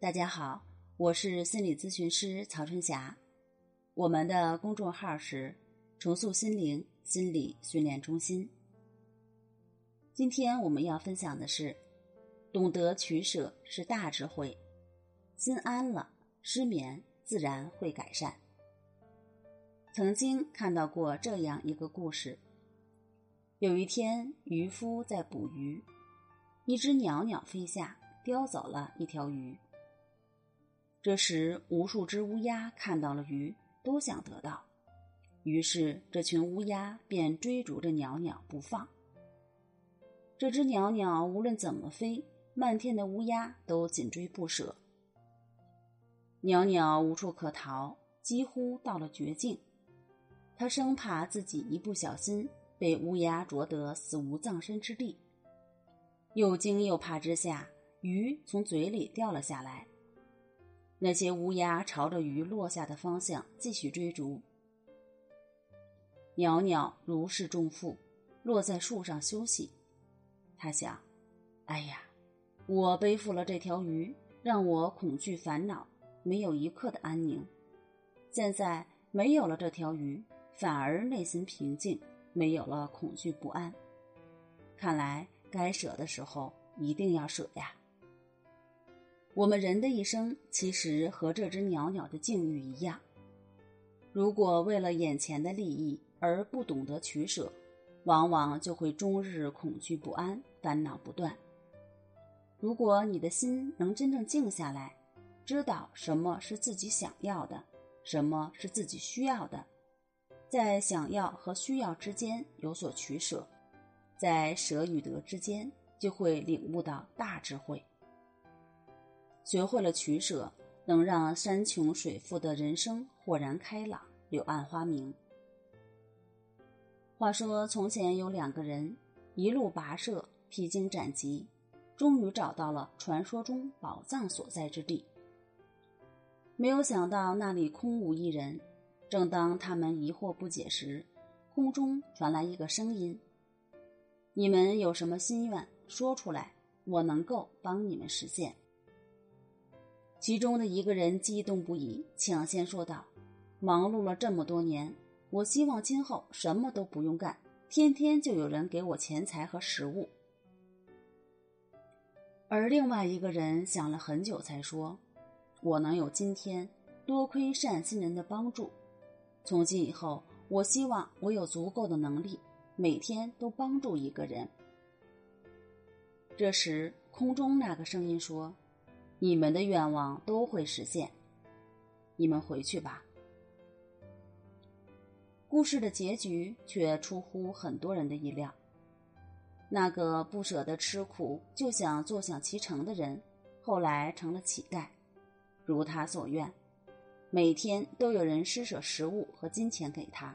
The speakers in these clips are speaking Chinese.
大家好，我是心理咨询师曹春霞，我们的公众号是“重塑心灵心理训练中心”。今天我们要分享的是，懂得取舍是大智慧，心安了，失眠自然会改善。曾经看到过这样一个故事：有一天，渔夫在捕鱼，一只鸟鸟飞下，叼走了一条鱼。这时，无数只乌鸦看到了鱼，都想得到，于是这群乌鸦便追逐着鸟鸟不放。这只鸟鸟无论怎么飞，漫天的乌鸦都紧追不舍。鸟鸟无处可逃，几乎到了绝境，它生怕自己一不小心被乌鸦啄得死无葬身之地，又惊又怕之下，鱼从嘴里掉了下来。那些乌鸦朝着鱼落下的方向继续追逐，鸟鸟如释重负，落在树上休息。他想：“哎呀，我背负了这条鱼，让我恐惧烦恼，没有一刻的安宁。现在没有了这条鱼，反而内心平静，没有了恐惧不安。看来该舍的时候一定要舍呀。”我们人的一生其实和这只鸟鸟的境遇一样，如果为了眼前的利益而不懂得取舍，往往就会终日恐惧不安、烦恼不断。如果你的心能真正静下来，知道什么是自己想要的，什么是自己需要的，在想要和需要之间有所取舍，在舍与得之间，就会领悟到大智慧。学会了取舍，能让山穷水复的人生豁然开朗，柳暗花明。话说，从前有两个人，一路跋涉，披荆斩棘，终于找到了传说中宝藏所在之地。没有想到那里空无一人。正当他们疑惑不解时，空中传来一个声音：“你们有什么心愿，说出来，我能够帮你们实现。”其中的一个人激动不已，抢先说道：“忙碌了这么多年，我希望今后什么都不用干，天天就有人给我钱财和食物。”而另外一个人想了很久，才说：“我能有今天，多亏善心人的帮助。从今以后，我希望我有足够的能力，每天都帮助一个人。”这时，空中那个声音说。你们的愿望都会实现，你们回去吧。故事的结局却出乎很多人的意料。那个不舍得吃苦就想坐享其成的人，后来成了乞丐，如他所愿，每天都有人施舍食物和金钱给他。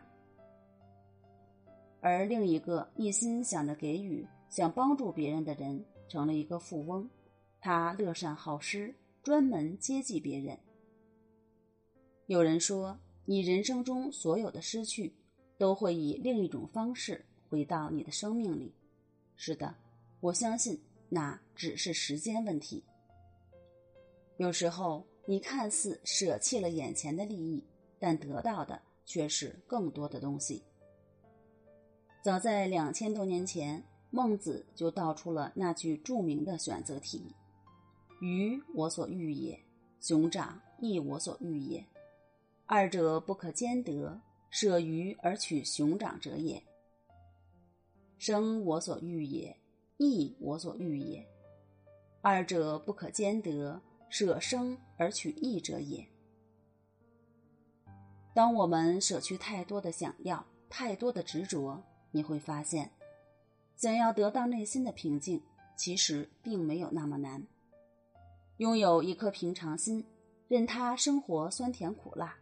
而另一个一心想着给予、想帮助别人的人，成了一个富翁。他乐善好施，专门接济别人。有人说，你人生中所有的失去，都会以另一种方式回到你的生命里。是的，我相信那只是时间问题。有时候，你看似舍弃了眼前的利益，但得到的却是更多的东西。早在两千多年前，孟子就道出了那句著名的选择题。鱼我所欲也，熊掌亦我所欲也，二者不可兼得，舍鱼而取熊掌者也。生我所欲也，义我所欲也，二者不可兼得，舍生而取义者也。当我们舍去太多的想要，太多的执着，你会发现，想要得到内心的平静，其实并没有那么难。拥有一颗平常心，任他生活酸甜苦辣，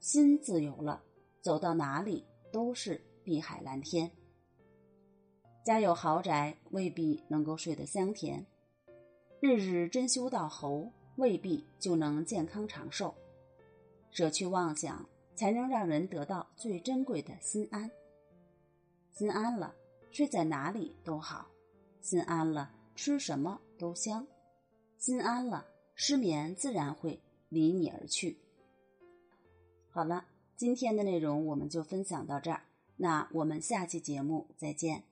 心自由了，走到哪里都是碧海蓝天。家有豪宅未必能够睡得香甜，日日珍馐到喉未必就能健康长寿。舍去妄想，才能让人得到最珍贵的心安。心安了，睡在哪里都好；心安了，吃什么都香。心安了，失眠自然会离你而去。好了，今天的内容我们就分享到这儿，那我们下期节目再见。